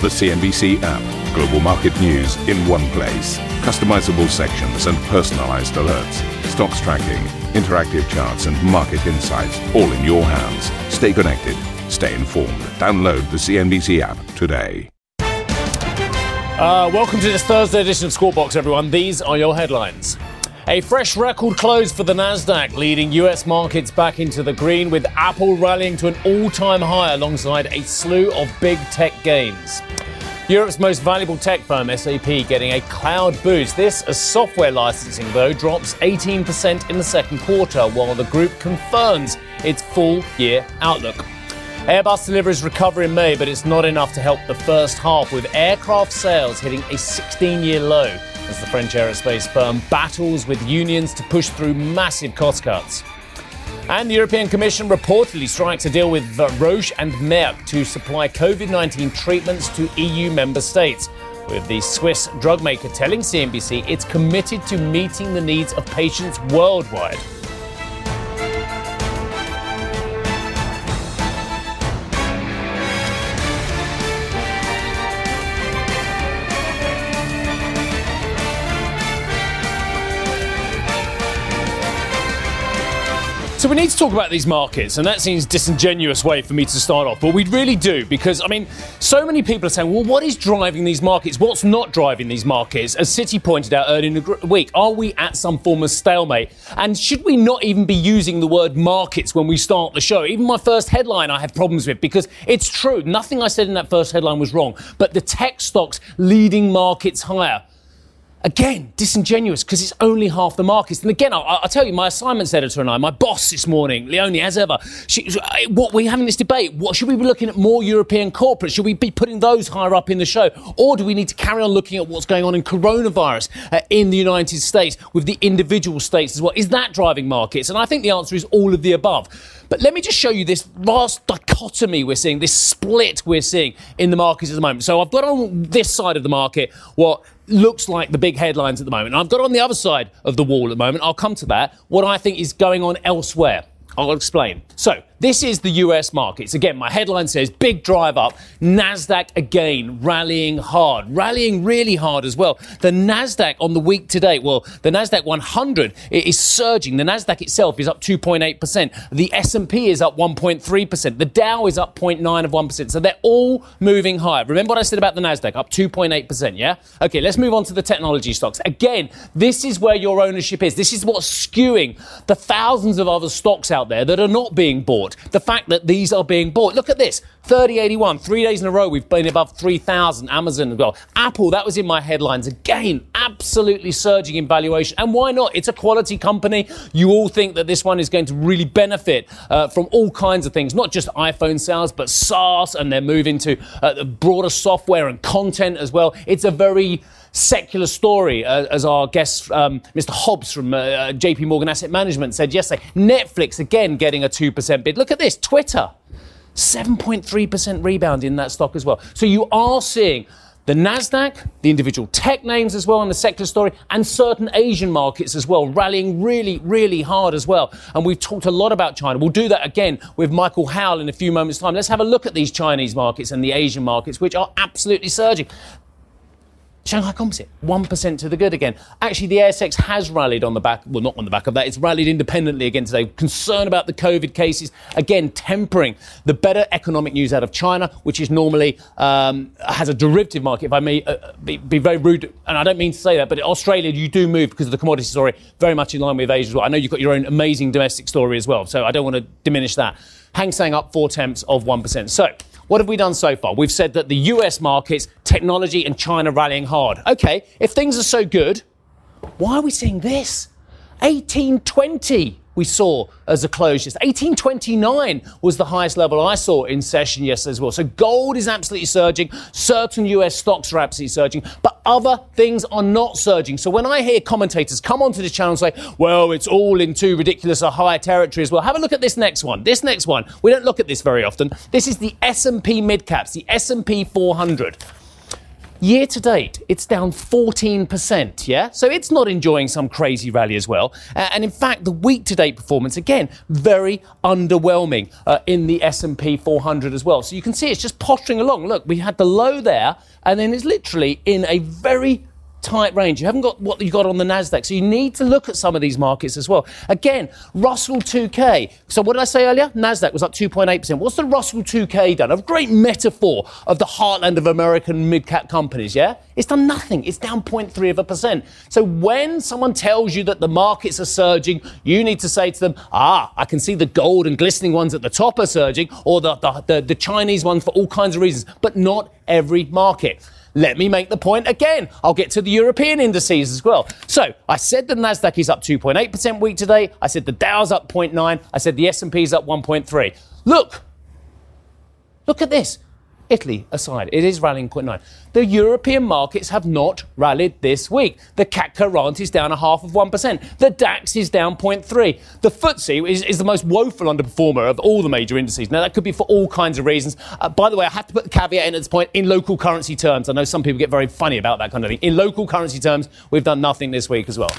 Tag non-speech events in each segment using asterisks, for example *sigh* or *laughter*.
The CNBC app. Global market news in one place. Customizable sections and personalized alerts. Stocks tracking, interactive charts, and market insights all in your hands. Stay connected. Stay informed. Download the CNBC app today. Uh, welcome to this Thursday edition of Squawk Box, everyone. These are your headlines. A fresh record close for the Nasdaq, leading US markets back into the green, with Apple rallying to an all-time high alongside a slew of big tech gains. Europe's most valuable tech firm, SAP, getting a cloud boost. This as software licensing, though, drops 18% in the second quarter, while the group confirms its full year outlook. Airbus delivers recovery in May, but it's not enough to help the first half, with aircraft sales hitting a 16 year low as the French aerospace firm battles with unions to push through massive cost cuts. And the European Commission reportedly strikes a deal with Roche and Merck to supply COVID 19 treatments to EU member states. With the Swiss drug maker telling CNBC it's committed to meeting the needs of patients worldwide. So we need to talk about these markets, and that seems disingenuous way for me to start off, but we really do because I mean, so many people are saying, "Well, what is driving these markets? What's not driving these markets?" As Citi pointed out earlier in the week, are we at some form of stalemate? And should we not even be using the word markets when we start the show? Even my first headline, I have problems with because it's true. Nothing I said in that first headline was wrong, but the tech stocks leading markets higher. Again, disingenuous because it's only half the markets. And again, I'll, I'll, tell you, my assignments editor and I, my boss this morning, Leonie, as ever, she, what we're having this debate. What should we be looking at more European corporates? Should we be putting those higher up in the show, or do we need to carry on looking at what's going on in coronavirus uh, in the United States with the individual states as well? Is that driving markets? And I think the answer is all of the above. But let me just show you this vast dichotomy we're seeing, this split we're seeing in the markets at the moment. So I've got on this side of the market what looks like the big headlines at the moment. I've got on the other side of the wall at the moment, I'll come to that, what I think is going on elsewhere. I'll explain. So, this is the US markets. Again, my headline says big drive up. NASDAQ again rallying hard, rallying really hard as well. The NASDAQ on the week today, well, the NASDAQ 100 is surging. The NASDAQ itself is up 2.8%. The S&P is up 1.3%. The Dow is up 0.9 of 1%. So they're all moving higher. Remember what I said about the NASDAQ, up 2.8%, yeah? Okay, let's move on to the technology stocks. Again, this is where your ownership is. This is what's skewing the thousands of other stocks out there that are not being bought bought. The fact that these are being bought. Look at this 3081, three days in a row we've been above 3,000. Amazon as well. Apple, that was in my headlines. Again, absolutely surging in valuation. And why not? It's a quality company. You all think that this one is going to really benefit uh, from all kinds of things, not just iPhone sales, but SaaS, and they're moving to uh, broader software and content as well. It's a very secular story, uh, as our guest, um, Mr. Hobbs from uh, uh JP Morgan Asset Management said yesterday. Netflix, again, getting a 2% bid. Look at this Twitter, 7.3% rebound in that stock as well. So you are seeing the NASDAQ, the individual tech names as well, and the sector story, and certain Asian markets as well, rallying really, really hard as well. And we've talked a lot about China. We'll do that again with Michael Howell in a few moments' time. Let's have a look at these Chinese markets and the Asian markets, which are absolutely surging. Shanghai Composite, 1% to the good again. Actually, the ASX has rallied on the back, well, not on the back of that, it's rallied independently again today. Concern about the COVID cases, again, tempering the better economic news out of China, which is normally um, has a derivative market, if I may uh, be, be, very rude, and I don't mean to say that, but Australia, you do move because of the commodity story, very much in line with Asia as well. I know you've got your own amazing domestic story as well, so I don't want to diminish that. Hang Seng up four tenths of 1%. So, what have we done so far? We've said that the US markets, technology, and China rallying hard. Okay, if things are so good, why are we seeing this? 1820 we saw as a close yesterday. 1829 was the highest level I saw in session yesterday as well. So gold is absolutely surging. Certain US stocks are absolutely surging, but other things are not surging. So when I hear commentators come onto the channel and say, well, it's all in too ridiculous a high territory as well, have a look at this next one. This next one, we don't look at this very often. This is the S&P mid caps, the S&P 400. Year to date, it's down 14%, yeah? So it's not enjoying some crazy rally as well. And in fact, the week to date performance, again, very underwhelming uh, in the S&P 400 as well. So you can see it's just posturing along. Look, we had the low there, and then it's literally in a very tight range. You haven't got what you got on the Nasdaq, so you need to look at some of these markets as well. Again, Russell 2K. So what did I say earlier? Nasdaq was up 2.8%. What's the Russell 2K done? A great metaphor of the heartland of American mid-cap companies. Yeah, it's done nothing. It's down 0.3 of a percent. So when someone tells you that the markets are surging, you need to say to them, Ah, I can see the gold and glistening ones at the top are surging, or the the, the, the Chinese ones for all kinds of reasons, but not every market. Let me make the point again. I'll get to the European indices as well. So I said the Nasdaq is up 2.8% week today. I said the Dow's up 0.9. I said the S&P is up 1.3. Look, look at this. Italy aside, it is rallying 0.9. The European markets have not rallied this week. The CAC 40 is down a half of 1%. The DAX is down 0.3. The FTSE is, is, the most woeful underperformer of all the major indices. Now, that could be for all kinds of reasons. Uh, by the way, I have to put the caveat in at this point in local currency terms. I know some people get very funny about that kind of thing. In local currency terms, we've done nothing this week as well.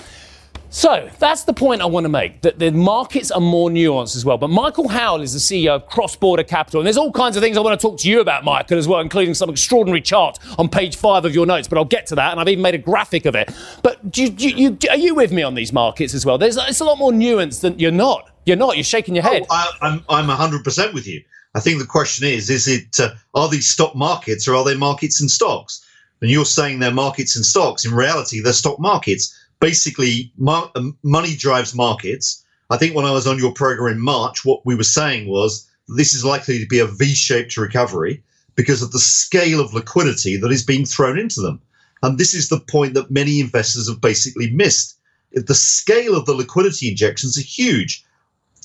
So that's the point I want to make that the markets are more nuanced as well. But Michael Howell is the CEO of Cross Border Capital. And there's all kinds of things I want to talk to you about, Michael, as well, including some extraordinary chart on page five of your notes. But I'll get to that. And I've even made a graphic of it. But do you, do you, are you with me on these markets as well? There's it's a lot more nuanced than you're not. You're not. You're shaking your head. Oh, I, am I'm 100% with you. I think the question is, is it, uh, are these stock markets or are they markets and stocks? And you're saying they're markets and stocks. In reality, they're stock markets basically mar- um, money drives markets. I think when I was on your program in March, what we were saying was this is likely to be a V-shaped recovery because of the scale of liquidity that is being thrown into them. And this is the point that many investors have basically missed. The scale of the liquidity injections are huge.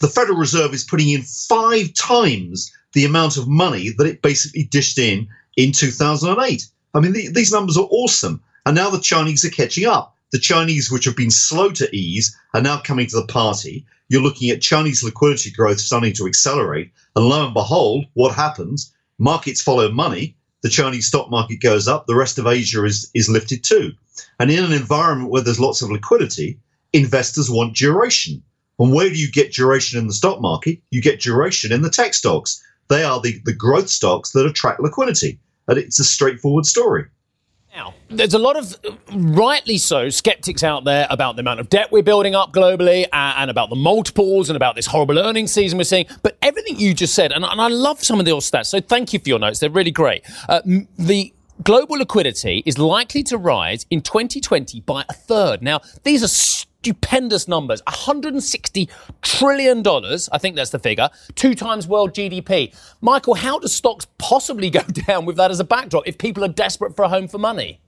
The Federal Reserve is putting in five times the amount of money that it basically dished in in 2008. I mean, the, these numbers are awesome. And now the Chinese are catching up the Chinese, which have been slow to ease, are now coming to the party. You're looking at Chinese liquidity growth starting to accelerate. And lo and behold, what happens? Markets follow money. The Chinese stock market goes up. The rest of Asia is, is lifted too. And in an environment where there's lots of liquidity, investors want duration. And where do you get duration in the stock market? You get duration in the tech stocks. They are the, the growth stocks that attract liquidity. And it's a straightforward story. Now, there's a lot of, rightly so, skeptics out there about the amount of debt we're building up globally and, and about the multiples and about this horrible earnings season we're seeing. But everything you just said, and, I love some of your stats, so thank you for your notes. They're really great. Uh, the global liquidity is likely to rise in 2020 by a third. Now, these are stupendous numbers. $160 trillion, I think that's the figure, two times world GDP. Michael, how do stocks possibly *laughs* go down with that as a backdrop if people are desperate for a home for money?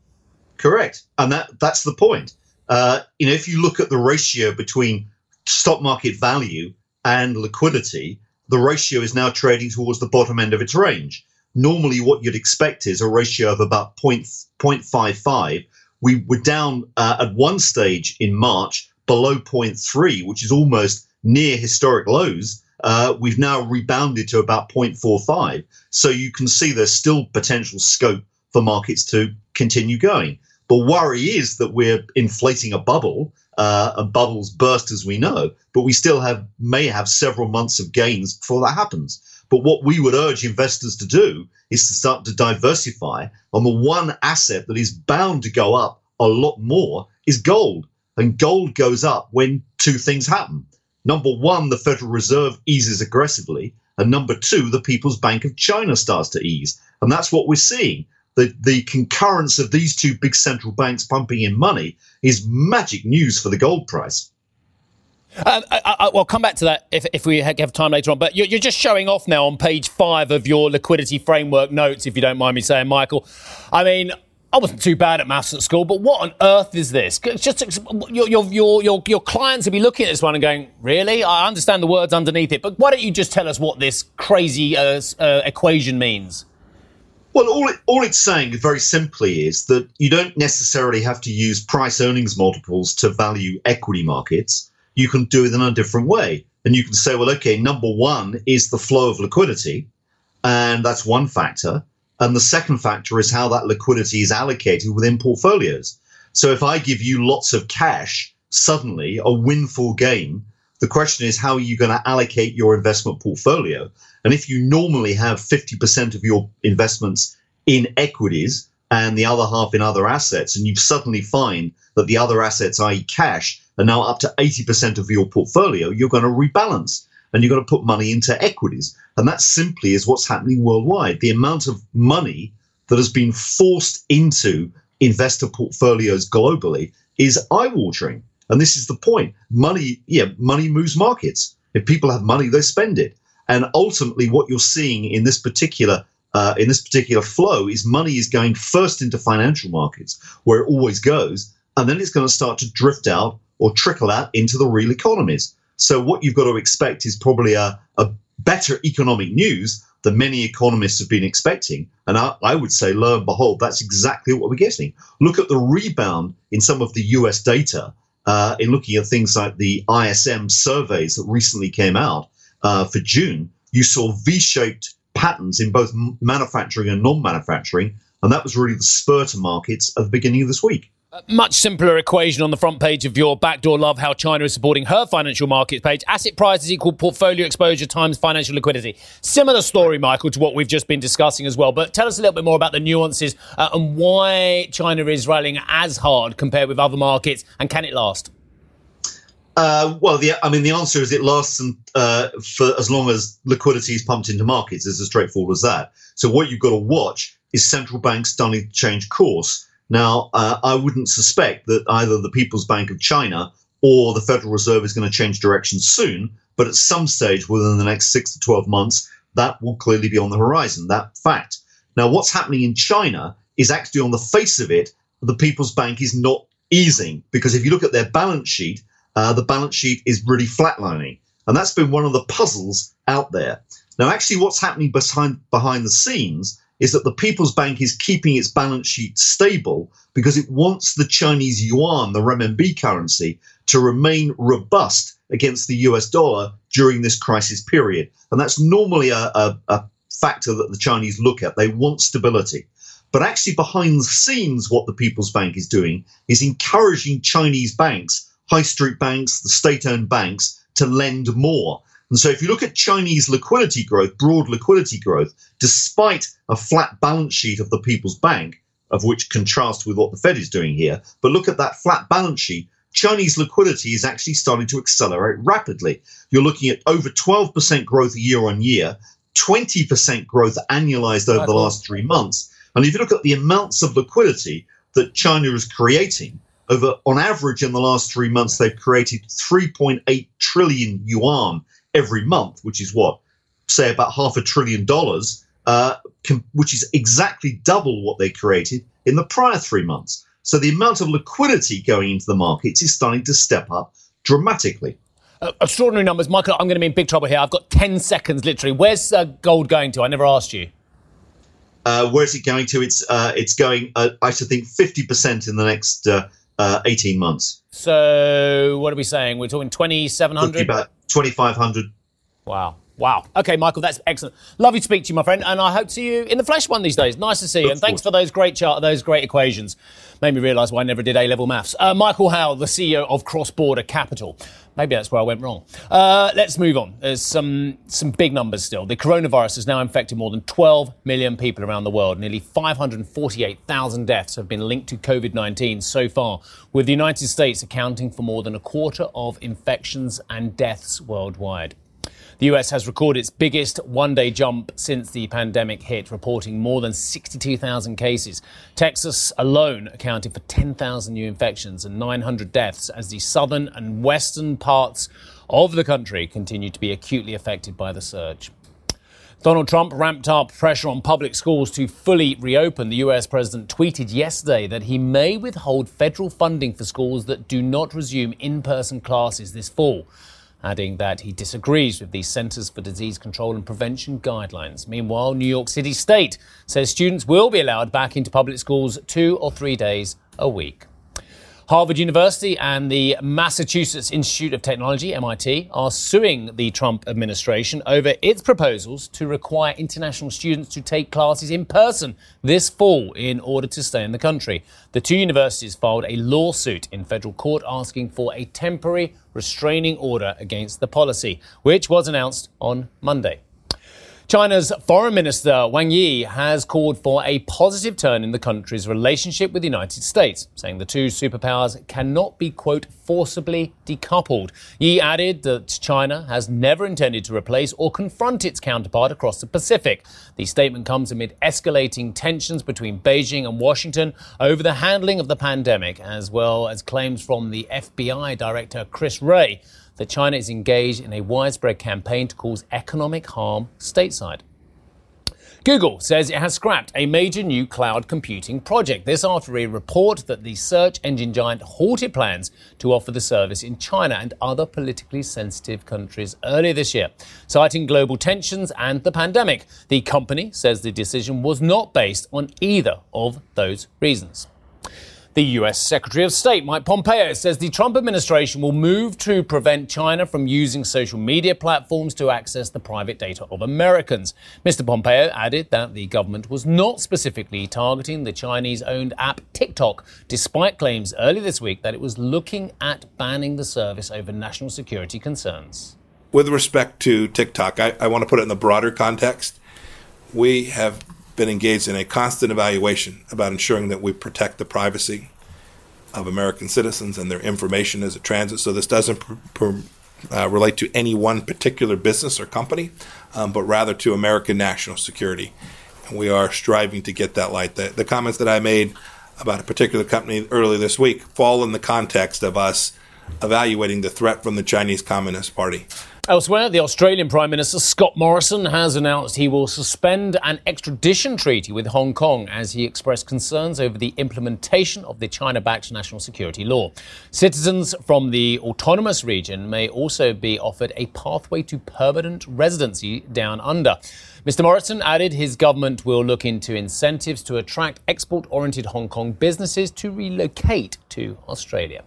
Correct. And that, that's the point. Uh, you know, if you look at the ratio between stock market value and liquidity, the ratio is now trading towards the bottom end of its range. Normally, what you'd expect is a ratio of about 0. 0.55 we were down uh, at one stage in March below 0.3, which is almost near historic lows. Uh, we've now rebounded to about 0.45. So you can see there's still potential scope for markets to continue going. The worry is that we're inflating a bubble, uh, and bubbles burst as we know, but we still have may have several months of gains before that happens. But what we would urge investors to do is to start to diversify. On the one asset that is bound to go up a lot more is gold. And gold goes up when two things happen. Number one, the Federal Reserve eases aggressively. And number two, the People's Bank of China starts to ease. And that's what we're seeing. The, the concurrence of these two big central banks pumping in money is magic news for the gold price. Um, I, I, we'll come back to that if, if we have time later on. But you're, you're, just showing off now on page five of your liquidity framework notes, if you don't mind me saying, Michael. I mean, I wasn't too bad at maths at school, but what on earth is this? Just your, your, your, your, your clients will be looking at this one and going, really? I understand the words underneath it, but why don't you just tell us what this crazy uh, uh, equation means? Well, all, it, all it's saying very simply is that you don't necessarily have to use price earnings multiples to value equity markets you can do it in a different way. And you can say, well, okay, number one is the flow of liquidity, and that's one factor. And the second factor is how that liquidity is allocated within portfolios. So if I give you lots of cash, suddenly a windfall gain, the question is how are you going to allocate your investment portfolio? And if you normally have 50% of your investments in equities and the other half in other assets, and you suddenly find that the other assets, i.e., cash, are now up to 80% of your portfolio, you're going to rebalance and you're going to put money into equities. And that simply is what's happening worldwide. The amount of money that has been forced into investor portfolios globally is eye watering. And this is the point. Money, yeah, money moves markets. If people have money, they spend it. And ultimately, what you're seeing in this particular uh, in this particular flow is money is going first into financial markets, where it always goes, and then it's going to start to drift out or trickle out into the real economies. So what you've got to expect is probably a, a better economic news than many economists have been expecting. And I, I, would say, lo and behold, that's exactly what we're getting. Look at the rebound in some of the US data uh, in looking at things like the ISM surveys that recently came out uh, for June. You saw V shaped patterns in both manufacturing and non manufacturing. And that was really the spur to markets at the beginning of this week much simpler equation on the front page of your backdoor love how China is supporting her financial markets page. Asset prices equal portfolio exposure times financial liquidity. Similar story, Michael, to what we've just been discussing as well. But tell us a little bit more about the nuances uh, and why China is rallying as hard compared with other markets, and can it last? Uh, well, the, I mean, the answer is it lasts uh, for as long as liquidity is pumped into markets. It's as straightforward as that. So what you've got to watch is central banks starting to change course. Now, uh, I wouldn't suspect that either the People's Bank of China or the Federal Reserve is going to change direction soon, but at some stage within the next six to 12 months, that will clearly be on the horizon, that fact. Now, what's happening in China is actually on the face of it, the People's Bank is not easing because if you look at their balance sheet, uh, the balance sheet is really flatlining. And that's been one of the puzzles out there. Now, actually, what's happening behind, behind the scenes is that the People's Bank is keeping its balance sheet stable because it wants the Chinese yuan, the renminbi currency, to remain robust against the US dollar during this crisis period. And that's normally a, a, a factor that the Chinese look at. They want stability. But actually, behind the scenes, what the People's Bank is doing is encouraging Chinese banks, high street banks, the state owned banks, to lend more. And so if you look at Chinese liquidity growth, broad liquidity growth, despite a flat balance sheet of the People's Bank, of which contrasts with what the Fed is doing here, but look at that flat balance sheet, Chinese liquidity is actually starting to accelerate rapidly. You're looking at over 12% growth year on year, 20% growth annualized over the last three months. And if you look at the amounts of liquidity that China is creating, over on average in the last three months, they've created 3.8 trillion yuan every month, which is what, say, about half a trillion dollars, uh, which is exactly double what they created in the prior three months. So the amount of liquidity going into the markets is starting to step up dramatically. Uh, extraordinary numbers. Michael, I'm going to be in big trouble here. I've got 10 seconds literally. Where's uh, gold going to? I never asked you. Uh, where's it going to? It's uh, it's going, uh, I should think, 50% in the next uh, 18 months. So what are we saying? We're talking 2,700? About 2,500. Wow. Wow. Okay, Michael, that's excellent. Lovely to speak to you, my friend, and I hope to see you in the flesh one these days. Nice to see you, and thanks for those great chart, those great equations. Made me realise why I never did A level maths. Uh, Michael Howell, the CEO of Cross Border Capital. Maybe that's where I went wrong. Uh, let's move on. There's some some big numbers still. The coronavirus has now infected more than 12 million people around the world. Nearly 548,000 deaths have been linked to COVID-19 so far, with the United States accounting for more than a quarter of infections and deaths worldwide. The US has recorded its biggest one day jump since the pandemic hit, reporting more than 62,000 cases. Texas alone accounted for 10,000 new infections and 900 deaths as the southern and western parts of the country continue to be acutely affected by the surge. Donald Trump ramped up pressure on public schools to fully reopen. The US president tweeted yesterday that he may withhold federal funding for schools that do not resume in person classes this fall adding that he disagrees with the Centers for Disease Control and Prevention guidelines. Meanwhile, New York City State says students will be allowed back into public schools two or three days a week. Harvard University and the Massachusetts Institute of Technology, MIT, are suing the Trump administration over its proposals to require international students to take classes in person this fall in order to stay in the country. The two universities filed a lawsuit in federal court asking for a temporary restraining order against the policy, which was announced on Monday. China's Foreign Minister Wang Yi has called for a positive turn in the country's relationship with the United States, saying the two superpowers cannot be, quote, forcibly decoupled. Yi added that China has never intended to replace or confront its counterpart across the Pacific. The statement comes amid escalating tensions between Beijing and Washington over the handling of the pandemic, as well as claims from the FBI Director Chris Wray that China is engaged in a widespread campaign to cause economic harm stateside. Google says it has scrapped a major new cloud computing project. This after a report that the search engine giant halted plans to offer the service in China and other politically sensitive countries earlier this year, citing global tensions and the pandemic. The company says the decision was not based on either of those reasons. The US Secretary of State, Mike Pompeo, says the Trump administration will move to prevent China from using social media platforms to access the private data of Americans. Mr. Pompeo added that the government was not specifically targeting the Chinese owned app TikTok, despite claims earlier this week that it was looking at banning the service over national security concerns. With respect to TikTok, I, I want to put it in the broader context. We have been engaged in a constant evaluation about ensuring that we protect the privacy of American citizens and their information as it transits. So this doesn't pr- pr- uh, relate to any one particular business or company, um, but rather to American national security. And we are striving to get that light. The, the comments that I made about a particular company earlier this week fall in the context of us evaluating the threat from the Chinese Communist Party. Elsewhere, the Australian Prime Minister Scott Morrison has announced he will suspend an extradition treaty with Hong Kong as he expressed concerns over the implementation of the China backed national security law. Citizens from the autonomous region may also be offered a pathway to permanent residency down under. Mr. Morrison added his government will look into incentives to attract export oriented Hong Kong businesses to relocate to Australia.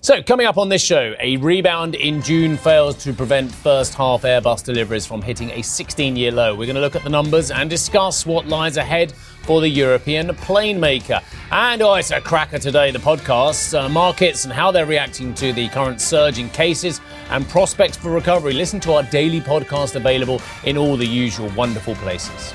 So, coming up on this show, a rebound in June fails to prevent first half Airbus deliveries from hitting a 16 year low. We're going to look at the numbers and discuss what lies ahead for the European plane maker. And oh, it's a cracker today, the podcast, uh, markets and how they're reacting to the current surge in cases and prospects for recovery. Listen to our daily podcast available in all the usual wonderful places.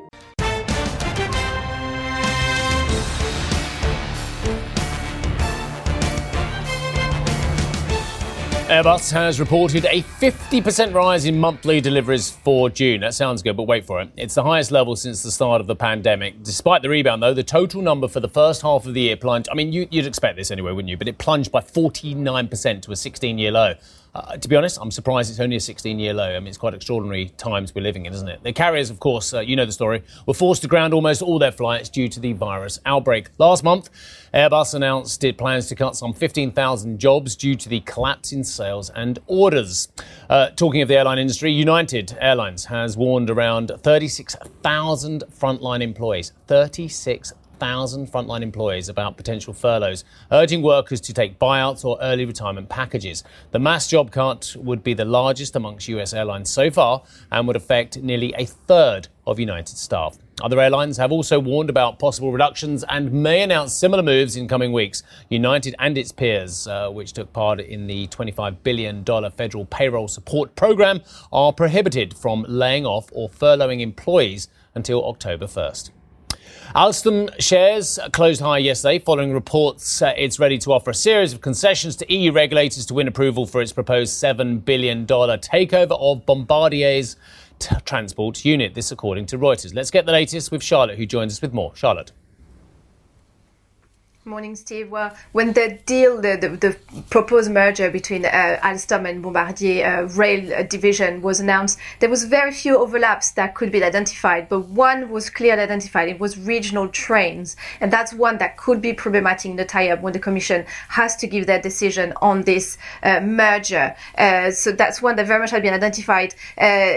Airbus has reported a 50% rise in monthly deliveries for June. That sounds good, but wait for it. It's the highest level since the start of the pandemic. Despite the rebound, though, the total number for the first half of the year plunged. I mean, you, would expect this anyway, wouldn't you? But it plunged by 49% to a 16 year low. Uh, to be honest, I'm surprised it's only a 16 year low. I mean, it's quite extraordinary times we're living in, isn't it? The carriers, of course, uh, you know the story, were forced to ground almost all their flights due to the virus outbreak. Last month, Airbus announced it plans to cut some 15,000 jobs due to the collapse in sales and orders. Uh, talking of the airline industry, United Airlines has warned around 36,000 frontline employees. 36,000 1,000 frontline employees about potential furloughs, urging workers to take buyouts or early retirement packages. The mass job cut would be the largest amongst US airlines so far and would affect nearly a third of United staff. Other airlines have also warned about possible reductions and may announce similar moves in coming weeks. United and its peers, uh, which took part in the $25 billion federal payroll support program, are prohibited from laying off or furloughing employees until October 1st. Alstom shares closed higher yesterday following reports uh, it's ready to offer a series of concessions to EU regulators to win approval for its proposed $7 billion takeover of Bombardier's t- transport unit. This, according to Reuters. Let's get the latest with Charlotte, who joins us with more. Charlotte. Morning, Steve. Well, when the deal, the, the, the proposed merger between uh, Alstom and Bombardier uh, rail uh, division was announced, there was very few overlaps that could be identified, but one was clearly identified. It was regional trains, and that's one that could be problematic in the tie-up when the Commission has to give their decision on this uh, merger. Uh, so that's one that very much had been identified. Uh,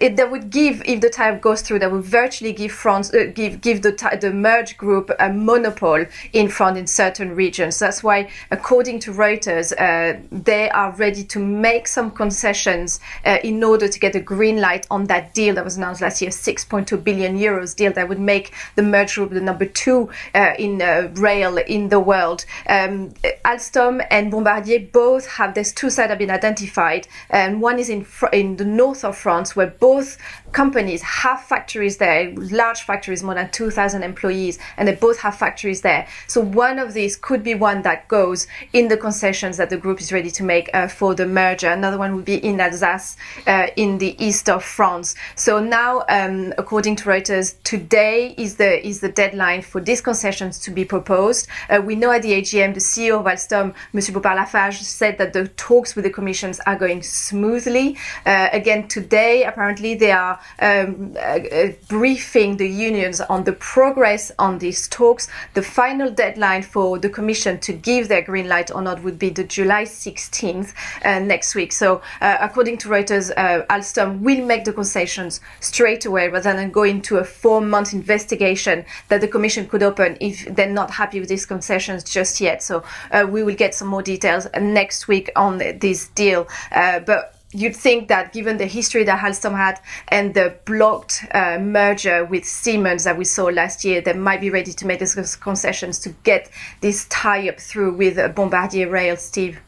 it, that would give, if the tie-up goes through, that would virtually give France, give give the the merge group a monopole in France in certain regions. That's why, according to Reuters, uh, they are ready to make some concessions uh, in order to get a green light on that deal that was announced last year, 6.2 billion euros deal that would make the merge group the number two uh, in uh, rail in the world. Um, Alstom and Bombardier both have, there's two sites have been identified, and one is in, fr- in the north of France, where both companies have factories there, large factories, more than 2,000 employees, and they both have factories there. So one of these could be one that goes in the concessions that the group is ready to make uh, for the merger. Another one would be in Alsace, uh, in the east of France. So now, um, according to Reuters, today is the is the deadline for these concessions to be proposed. Uh, we know at the AGM, the CEO of Alstom, Monsieur Poupart-Lafarge, said that the talks with the commissions are going smoothly. Uh, again, today, apparently, they are um, uh, uh, briefing the unions on the progress on these talks. The final deadline for the Commission to give their green light or not would be the July 16th uh, next week. So, uh, according to Reuters, uh, Alstom will make the concessions straight away rather than go into a four-month investigation that the Commission could open if they're not happy with these concessions just yet. So, uh, we will get some more details next week on this deal. but you'd think that given the history that Alstom had and the blocked uh, merger with Siemens that we saw last year, they might be ready to make these concessions to get this tie-up through with Bombardier Rail, Steve.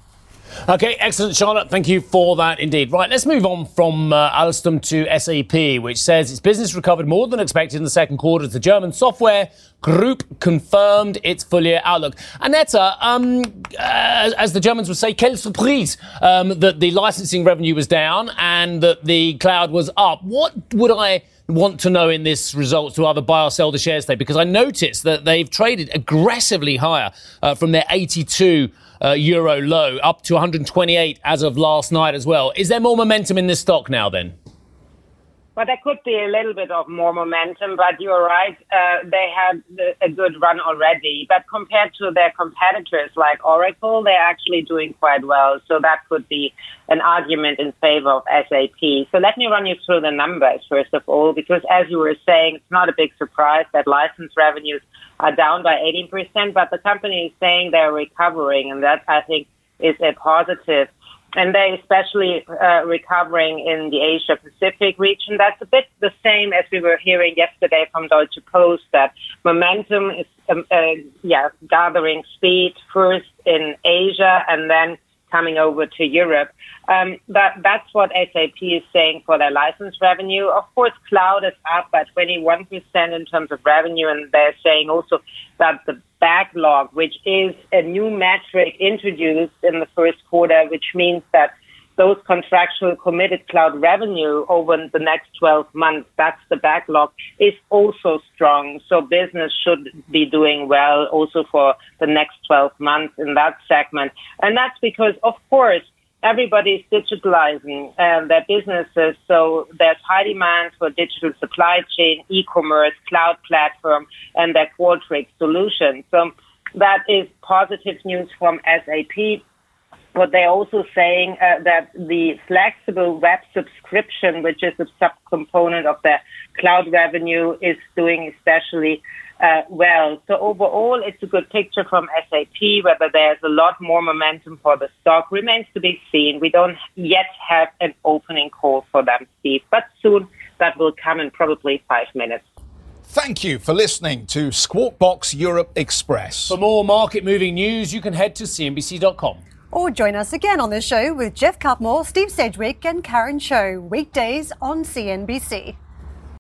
Okay, excellent, Charlotte. Thank you for that indeed. Right, let's move on from uh, Alstom to SAP, which says its business recovered more than expected in the second quarter. The German software group confirmed its full year outlook. Annette, um, uh, as the Germans would say, quelle surprise um, that the licensing revenue was down and that the cloud was up. What would I want to know in this results to either buy or sell the shares today? Because I noticed that they've traded aggressively higher uh, from their 82 uh, euro low up to 128 as of last night as well. Is there more momentum in this stock now then? Well, there could be a little bit of more momentum, but you're right. Uh, they had a good run already. But compared to their competitors like Oracle, they're actually doing quite well. So that could be an argument in favor of SAP. So let me run you through the numbers, first of all, because as you were saying, it's not a big surprise that license revenues are down by 18%, but the company is saying they're recovering, and that I think is a positive. And they're especially uh, recovering in the Asia Pacific region. That's a bit the same as we were hearing yesterday from Deutsche Post that momentum is, um, uh, yeah, gathering speed first in Asia and then coming over to Europe. Um, that, that's what SAP is saying for their license revenue. Of course, cloud is up by 21% in terms of revenue, and they're saying also that the backlog, which is a new metric introduced in the first quarter, which means that those contractual committed cloud revenue over the next 12 months, that's the backlog, is also strong. So business should be doing well also for the next 12 months in that segment. And that's because, of course, everybody's digitalizing uh, their businesses. So there's high demand for digital supply chain, e-commerce, cloud platform, and their Qualtrics solution. So that is positive news from SAP but they're also saying uh, that the flexible web subscription, which is a subcomponent of the cloud revenue, is doing especially uh, well. So overall, it's a good picture from SAP. Whether there's a lot more momentum for the stock remains to be seen. We don't yet have an opening call for them, Steve, but soon that will come in probably five minutes. Thank you for listening to Squawk Box Europe Express. For more market moving news, you can head to CNBC.com. Or join us again on the show with Geoff Cutmore, Steve Sedgwick, and Karen Tso, weekdays on CNBC.